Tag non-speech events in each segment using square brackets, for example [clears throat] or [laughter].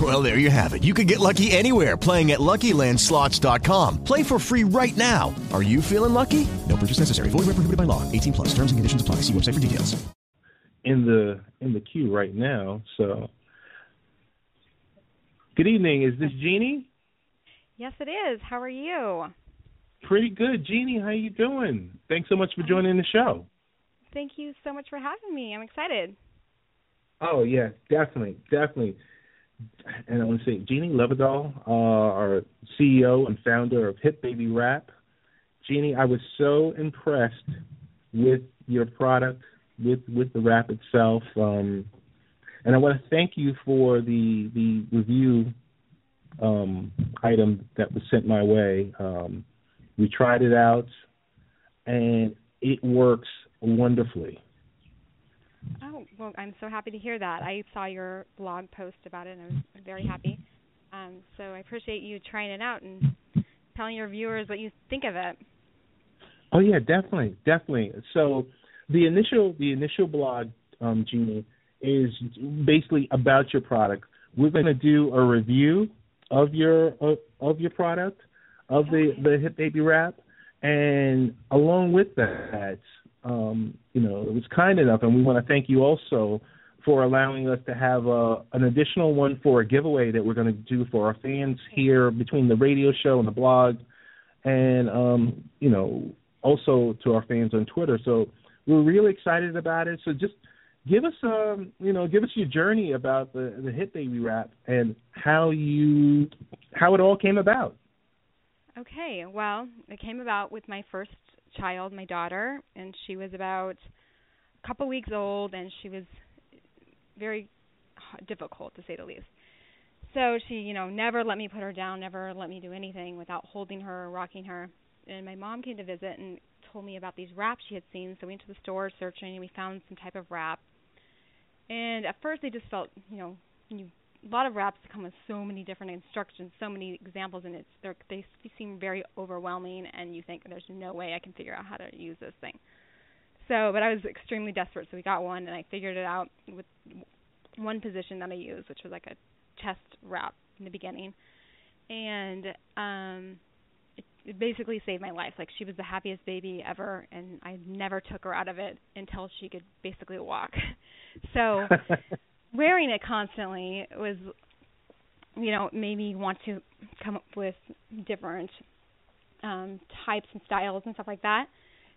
Well, there you have it. You can get lucky anywhere playing at LuckyLandSlots.com. Play for free right now. Are you feeling lucky? No purchase necessary. Void where prohibited by law. 18 plus. Terms and conditions apply. See website for details. In the in the queue right now. So, good evening. Is this Jeannie? Yes, it is. How are you? Pretty good, Jeannie. How are you doing? Thanks so much for joining the show. Thank you so much for having me. I'm excited. Oh yeah, definitely, definitely. And I want to say, Jeannie Levedal, uh, our CEO and founder of Hip Baby Wrap. Jeannie, I was so impressed with your product, with with the wrap itself, um, and I want to thank you for the the review um, item that was sent my way. Um, we tried it out, and it works wonderfully. Oh, well, I'm so happy to hear that. I saw your blog post about it, and I was very happy. Um, so I appreciate you trying it out and telling your viewers what you think of it. Oh yeah, definitely, definitely. So the initial the initial blog, um, Jeannie, is basically about your product. We're going to do a review of your of, of your product, of the the Hip Baby Wrap, and along with that, um, you know, it was kind enough, and we want to thank you also for allowing us to have a, an additional one for a giveaway that we're going to do for our fans here between the radio show and the blog, and um, you know, also to our fans on Twitter. So we're really excited about it. So just give us um, you know, give us your journey about the the Hip Baby Wrap and how you how it all came about. Okay, well, it came about with my first child, my daughter, and she was about a couple weeks old, and she was very difficult to say the least. So she, you know, never let me put her down, never let me do anything without holding her or rocking her. And my mom came to visit and told me about these wraps she had seen. So we went to the store searching, and we found some type of wrap. And at first, they just felt, you know, you a lot of wraps come with so many different instructions, so many examples, and it's they seem very overwhelming, and you think there's no way I can figure out how to use this thing. So, but I was extremely desperate, so we got one, and I figured it out with one position that I used, which was like a chest wrap in the beginning, and um, it, it basically saved my life. Like she was the happiest baby ever, and I never took her out of it until she could basically walk. [laughs] so [laughs] wearing it constantly was you know made me want to come up with different um types and styles and stuff like that.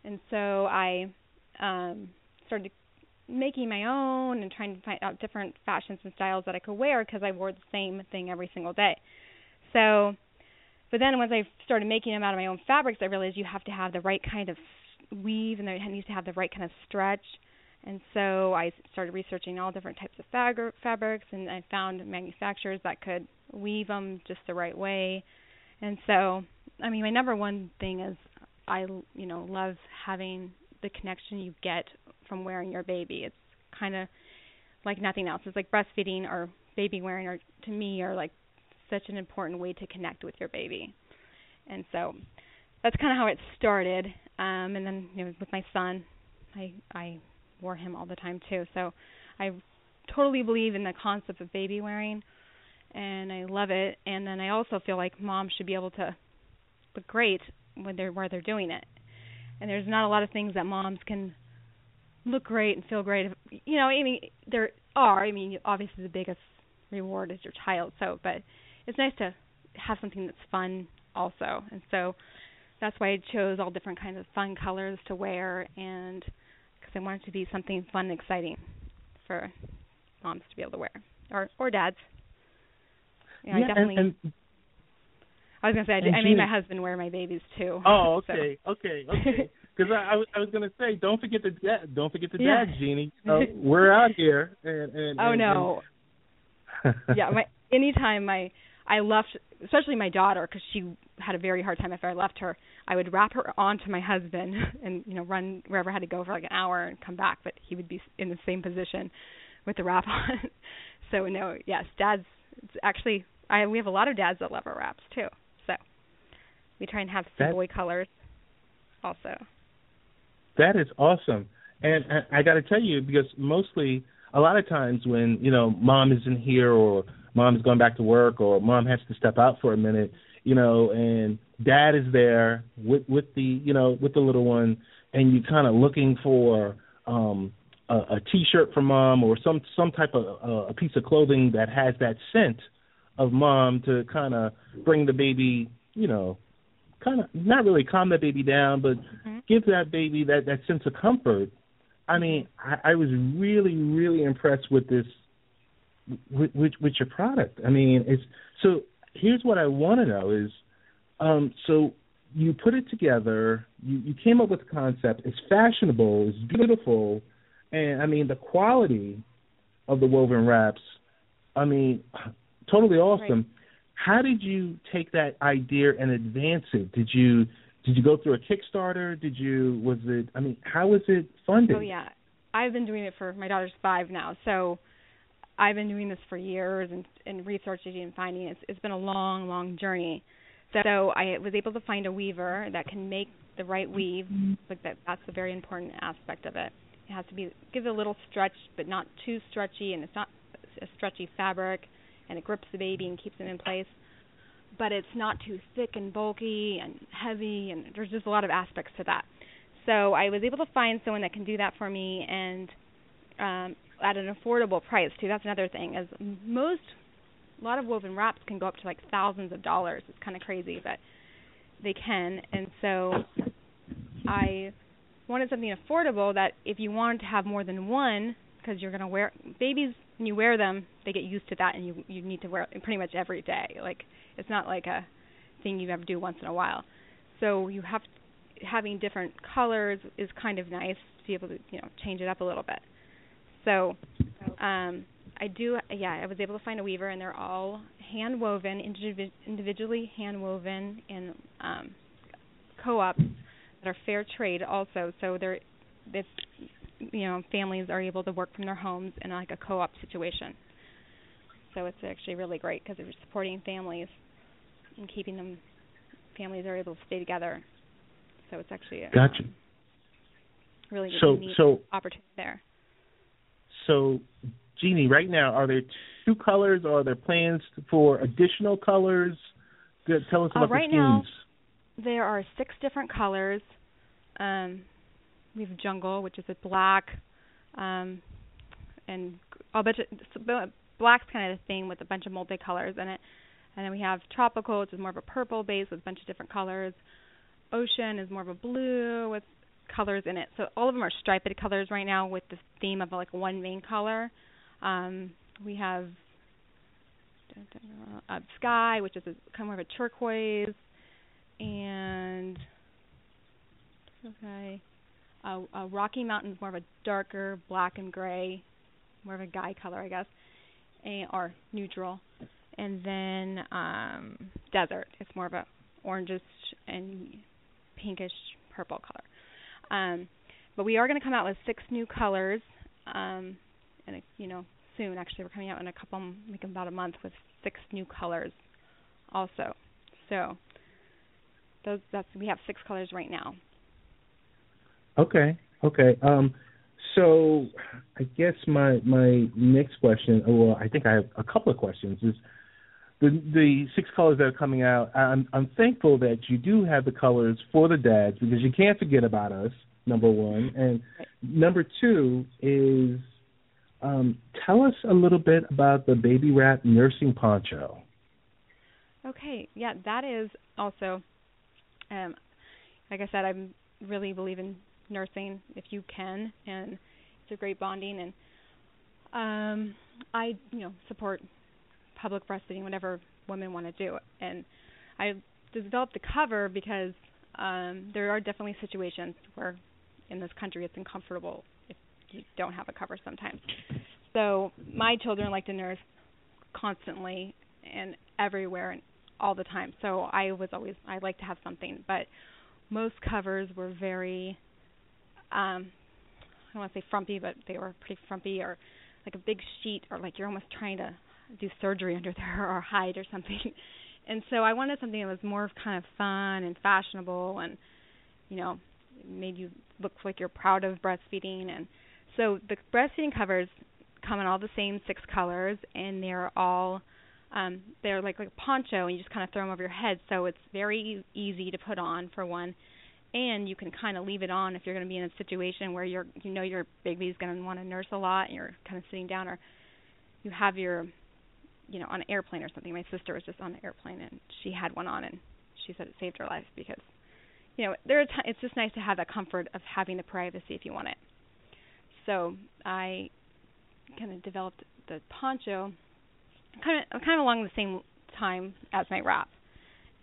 And so i um started making my own and trying to find out different fashions and styles that i could wear because i wore the same thing every single day. So but then once i started making them out of my own fabrics i realized you have to have the right kind of weave and it needs to have the right kind of stretch and so I started researching all different types of fabri- fabrics, and I found manufacturers that could weave them just the right way. And so, I mean, my number one thing is I, you know, love having the connection you get from wearing your baby. It's kind of like nothing else. It's like breastfeeding or baby wearing, or to me, are like such an important way to connect with your baby. And so, that's kind of how it started. Um, and then you know, with my son, I I wore him all the time too. So I totally believe in the concept of baby wearing and I love it. And then I also feel like moms should be able to look great when they're where they're doing it. And there's not a lot of things that moms can look great and feel great. You know, I mean, there are. I mean, obviously the biggest reward is your child. So, but it's nice to have something that's fun also. And so that's why I chose all different kinds of fun colors to wear and I wanted it to be something fun and exciting for moms to be able to wear or or dads. yeah, I definitely. and, and I was gonna say I, and I made my husband wear my babies too. Oh, [laughs] so- okay, okay, okay. [laughs] Because I, I was I was gonna say, don't forget the dad, don't forget the Yeah. dad, Jeannie. [laughs] Uh, we're out here, and, and Oh and, no. yeah, my anytime my I left, especially my daughter, because she had a very hard time after I left her. I would wrap her onto my husband [laughs] and you know run wherever I had to go for like an hour and come back, but he would be in the same position with the wrap [laughs] on. so no, yes, dads. It's actually, I we have a lot of dads that love our wraps too. So we try and have some That- boy colors also. That is awesome. And I, I got to tell you, because mostly, a lot of times when you know mom isn't here or mom's going back to work or mom has to step out for a minute, you know, and dad is there with with the you know with the little one, and you're kind of looking for um a, a t-shirt from mom or some some type of uh, a piece of clothing that has that scent of mom to kind of bring the baby, you know, kind of not really calm that baby down, but give that baby that that sense of comfort. I mean, I, I was really really impressed with this with, with with your product. I mean, it's so. Here's what I want to know is, um, so you put it together. You you came up with the concept. It's fashionable. It's beautiful, and I mean the quality of the woven wraps. I mean, totally awesome. How did you take that idea and advance it? Did you did you go through a Kickstarter? Did you was it? I mean, how was it funded? Oh yeah, I've been doing it for my daughter's five now, so I've been doing this for years and and researching and finding it's it's been a long, long journey. So I was able to find a weaver that can make the right weave. Like that, that's a very important aspect of it. It has to be give it a little stretch, but not too stretchy, and it's not a stretchy fabric, and it grips the baby and keeps it in place. But it's not too thick and bulky and heavy, and there's just a lot of aspects to that. So I was able to find someone that can do that for me, and um, at an affordable price too. That's another thing. As most, a lot of woven wraps can go up to like thousands of dollars. It's kind of crazy, but they can. And so I wanted something affordable that if you wanted to have more than one, because you're gonna wear babies when you wear them, they get used to that, and you you need to wear it pretty much every day. Like it's not like a thing you ever do once in a while. So you have having different colors is kind of nice to be able to you know change it up a little bit. So um, I do yeah I was able to find a weaver and they're all hand woven individ- individually hand woven in um, co-ops that are fair trade also. So they're if you know families are able to work from their homes in like a co-op situation. So it's actually really great because they're supporting families and keeping them families are able to stay together. So it's actually a, Gotcha. um, really So so opportunity there. So Jeannie, right now, are there two colors or are there plans for additional colors? Good- Tell us Uh, about right the now-. There are six different colors. Um, we have jungle, which is a black, um, and a bunch of black's kind of the thing with a bunch of multicolors in it. And then we have tropical, which is more of a purple base with a bunch of different colors. Ocean is more of a blue with colors in it. So all of them are striped colors right now with the theme of like one main color. Um, we have uh, sky, which is a, kind of more of a turquoise, and okay, uh, uh, Rocky Mountain is more of a darker black and gray, more of a guy color, I guess, and, or neutral, and then um, desert. It's more of a orangish and pinkish purple color. Um, but we are going to come out with six new colors, um, and you know soon. Actually, we're coming out in a couple, like about a month, with six new colors, also. So those that's we have six colors right now. Okay, okay. Um, so I guess my my next question, well, I think I have a couple of questions. Is the the six colors that are coming out? I'm I'm thankful that you do have the colors for the dads because you can't forget about us. Number one, and number two is um, tell us a little bit about the baby wrap nursing poncho. Okay, yeah, that is also, um, like I said, I'm really believe in nursing if you can, and it's a great bonding. And um, I, you know, support public breastfeeding, whatever women want to do. And I developed the cover because um, there are definitely situations where in this country it's uncomfortable if you don't have a cover sometimes. So my children like to nurse constantly and everywhere and all the time. So I was always I like to have something, but most covers were very um I don't want to say frumpy, but they were pretty frumpy or like a big sheet or like you're almost trying to do surgery [laughs] under there or hide or something. And so I wanted something that was more kind of fun and fashionable and you know, made you look like you're proud of breastfeeding. And so the breastfeeding covers come in all the same six colors and they're all um they're like like a poncho and you just kind of throw them over your head. So it's very easy to put on for one. And you can kind of leave it on if you're going to be in a situation where you're you know your baby's going to want to nurse a lot and you're kind of sitting down or you have your you know on an airplane or something. My sister was just on an airplane and she had one on and she said it saved her life because you know there are t- it's just nice to have that comfort of having the privacy if you want it. So i kind of developed the poncho kind of kind of along the same time as my wrap,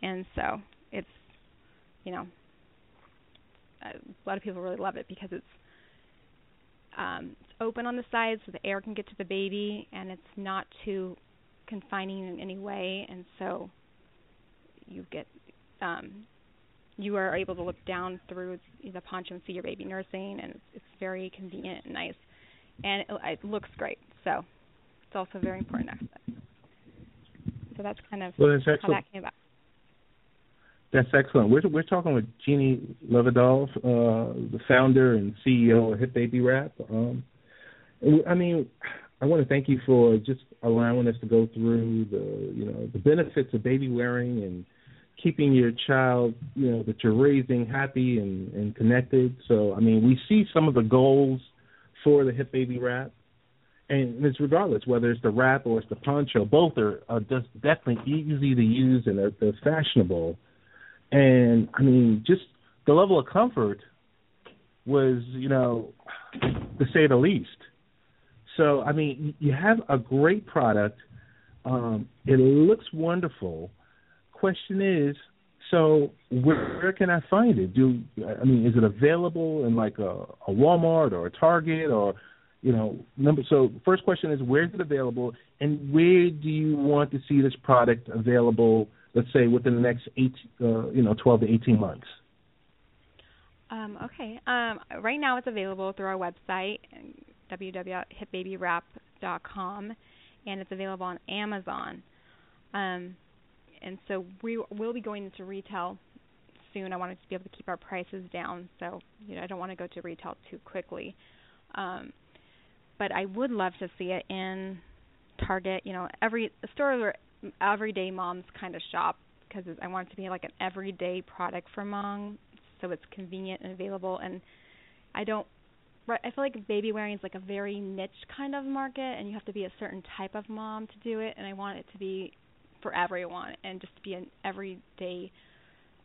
and so it's you know a lot of people really love it because it's um, it's open on the sides so the air can get to the baby and it's not too confining in any way, and so you get um, you are able to look down through the poncho and see your baby nursing, and it's, it's very convenient and nice, and it, it looks great. So it's also a very important aspect. So that's kind of well, that's how that came about. That's excellent. We're we're talking with Jeannie Levedov, uh, the founder and CEO of Hip Baby Wrap. Um, I mean, I want to thank you for just allowing us to go through the you know the benefits of baby wearing and keeping your child you know that you're raising happy and, and connected. So I mean, we see some of the goals for the Hip Baby Wrap and it's regardless whether it's the wrap or it's the poncho, both are, are just definitely easy to use and they're, they're fashionable. And I mean, just the level of comfort was, you know, to say the least. So I mean, you have a great product. Um, it looks wonderful. Question is, so where, where can I find it? Do I mean, is it available in like a, a Walmart or a Target or you know, number. So first question is where is it available, and where do you want to see this product available? Let's say within the next eight, uh, you know, twelve to eighteen months. Um, okay. Um, right now, it's available through our website www.hipbabywrap.com, and it's available on Amazon. Um, and so we will be going into retail soon. I wanted to be able to keep our prices down, so you know I don't want to go to retail too quickly. Um, but I would love to see it in Target. You know, every store where everyday moms kind of shop because I want it to be like an everyday product for mom, so it's convenient and available. And I don't. I feel like baby wearing is like a very niche kind of market, and you have to be a certain type of mom to do it. And I want it to be for everyone, and just be an everyday,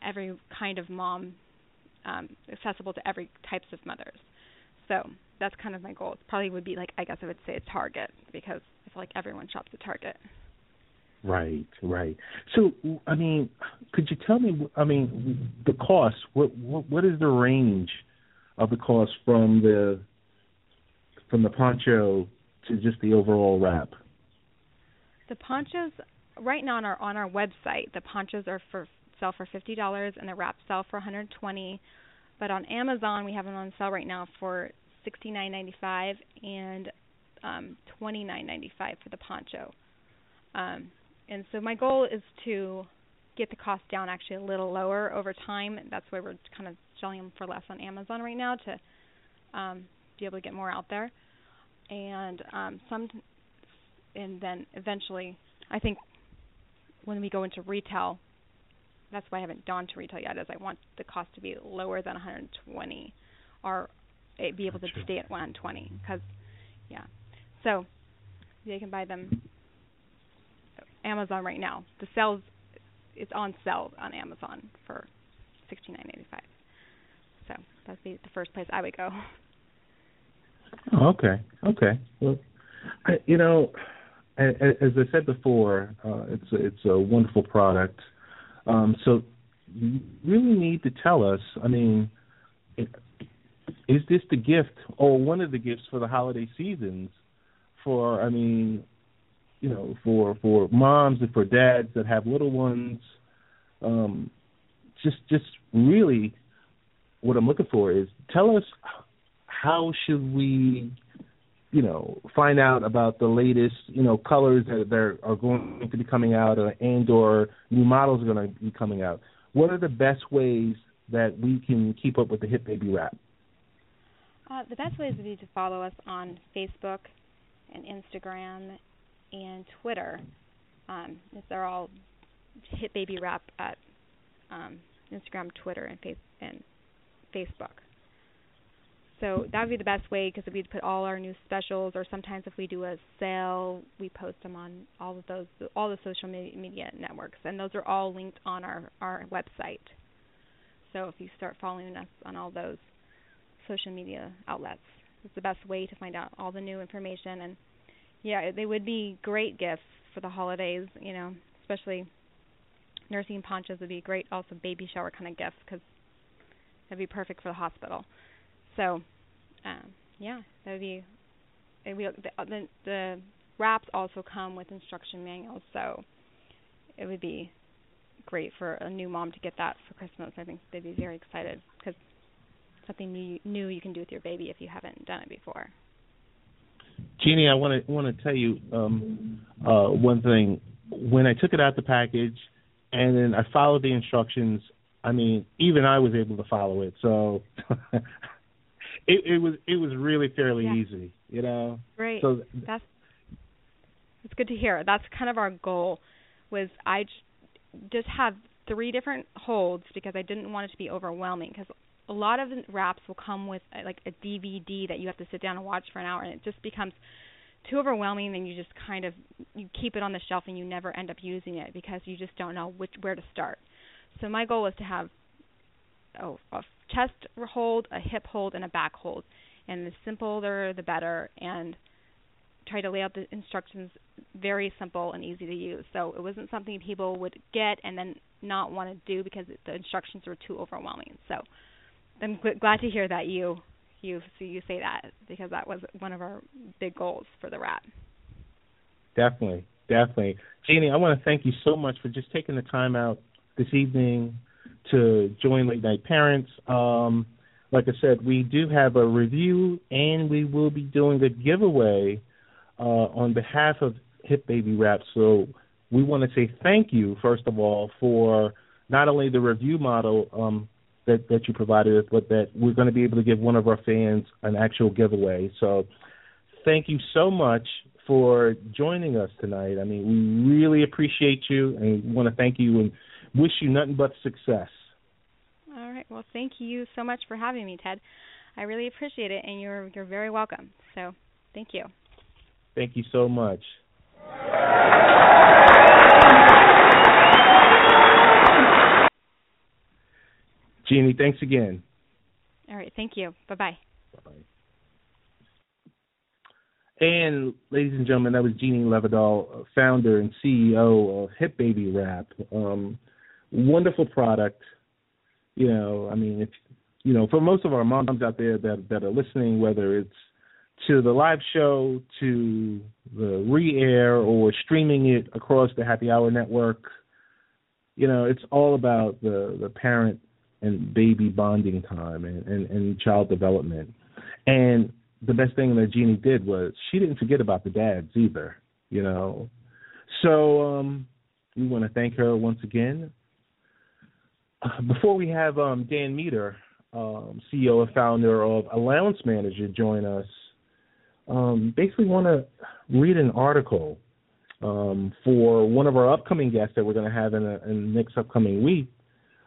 every kind of mom, um, accessible to every types of mothers. So that's kind of my goal. It probably would be like I guess I would say a Target because I feel like everyone shops at Target. Right, right. So, I mean, could you tell me? I mean, the cost. What what, what is the range of the cost from the from the poncho to just the overall wrap? The ponchos right now on our on our website, the ponchos are for sell for fifty dollars and the wraps sell for 120. But on Amazon, we have them on sale right now for $69.95 and um, $29.95 for the poncho. Um, and so my goal is to get the cost down actually a little lower over time. That's why we're kind of selling them for less on Amazon right now to um, be able to get more out there. And um, some, and then eventually, I think when we go into retail, that's why I haven't gone to retail yet. Is I want the cost to be lower than 120, or Eh, be able to stay at 120 because yeah so they can buy them Amazon right now the sales it's on sale on Amazon for 69.85 So that'd be the first place I would go. Oh, okay, okay. Well, I, you know, as, I said before, uh, it's it's a wonderful product. Um, so you really need to tell us. I mean, is this the gift or one of the gifts for the holiday seasons? For I mean, you know, for for moms and for dads that have little ones. Um, just just really, what I'm looking for is tell us how should we you know find out about the latest you know colors that, that are going to be coming out and or new models are going to be coming out. What are the best ways that we can keep up with the hip baby wrap uh, the best ways would be to follow us on facebook and instagram and twitter. Um, they're all hip baby wrap at um, instagram twitter and, face- and facebook so that would be the best way because we'd put all our new specials, or sometimes if we do a sale, we post them on all of those, all the social media networks, and those are all linked on our our website. So if you start following us on all those social media outlets, it's the best way to find out all the new information. And yeah, they would be great gifts for the holidays. You know, especially nursing ponchos would be great. Also, baby shower kind of gifts because that'd be perfect for the hospital. So, um, yeah, that would be. We, the, the the wraps also come with instruction manuals, so it would be great for a new mom to get that for Christmas. I think they'd be very excited because something new, new you can do with your baby if you haven't done it before. Jeannie, I want to want to tell you um, uh, one thing. When I took it out the package, and then I followed the instructions. I mean, even I was able to follow it. So [laughs] it, it was it was really fairly yeah. easy, you know. Great. So that's it's good to hear. That's kind of our goal. Was I just have three different holds because I didn't want it to be overwhelming because a lot of wraps will come with uh, like a DVD that you have to sit down and watch for an hour and it just becomes too overwhelming and you just kind of you keep it on the shelf and you never end up using it because you just don't know which where to start. So my goal was to have oh, a chest hold, a hip hold, and a back hold. And the simpler, the better. And try to lay out the instructions very simple and easy to use. So it wasn't something people would get and then not want to do because the instructions were too overwhelming. So I'm gl- glad to hear that you you so you say that because that was one of our big goals for the wrap. Definitely, definitely, Jeannie. I want to thank you so much for just taking the time out this evening to join Late Night Parents. Um, like I said, we do have a review, and we will be doing a giveaway uh, on behalf of Hip Baby Wrap. So we want to say thank you, first of all, for not only the review model um, that that you provided us, but that we're going to be able to give one of our fans an actual giveaway. So thank you so much for joining us tonight. I mean, we really appreciate you, and want to thank you and wish you nothing but success. All right. Well, thank you so much for having me, Ted. I really appreciate it, and you're you're very welcome. So, thank you. Thank you so much. Jeannie, thanks again. All right. Thank you. Bye bye. Bye. Bye. And ladies and gentlemen, that was Jeannie Levedal, founder and CEO of Hip Baby Wrap. Um, wonderful product. You know, I mean, if you know, for most of our moms out there that that are listening, whether it's to the live show, to the re-air, or streaming it across the Happy Hour network, you know, it's all about the the parent and baby bonding time and, and, and child development. And the best thing that Jeannie did was she didn't forget about the dads either, you know. So um, we want to thank her once again. [clears throat] Before we have um, Dan Meter, um, CEO and founder of Allowance Manager, join us, um, basically want to read an article um, for one of our upcoming guests that we're going to have in, a, in the next upcoming week.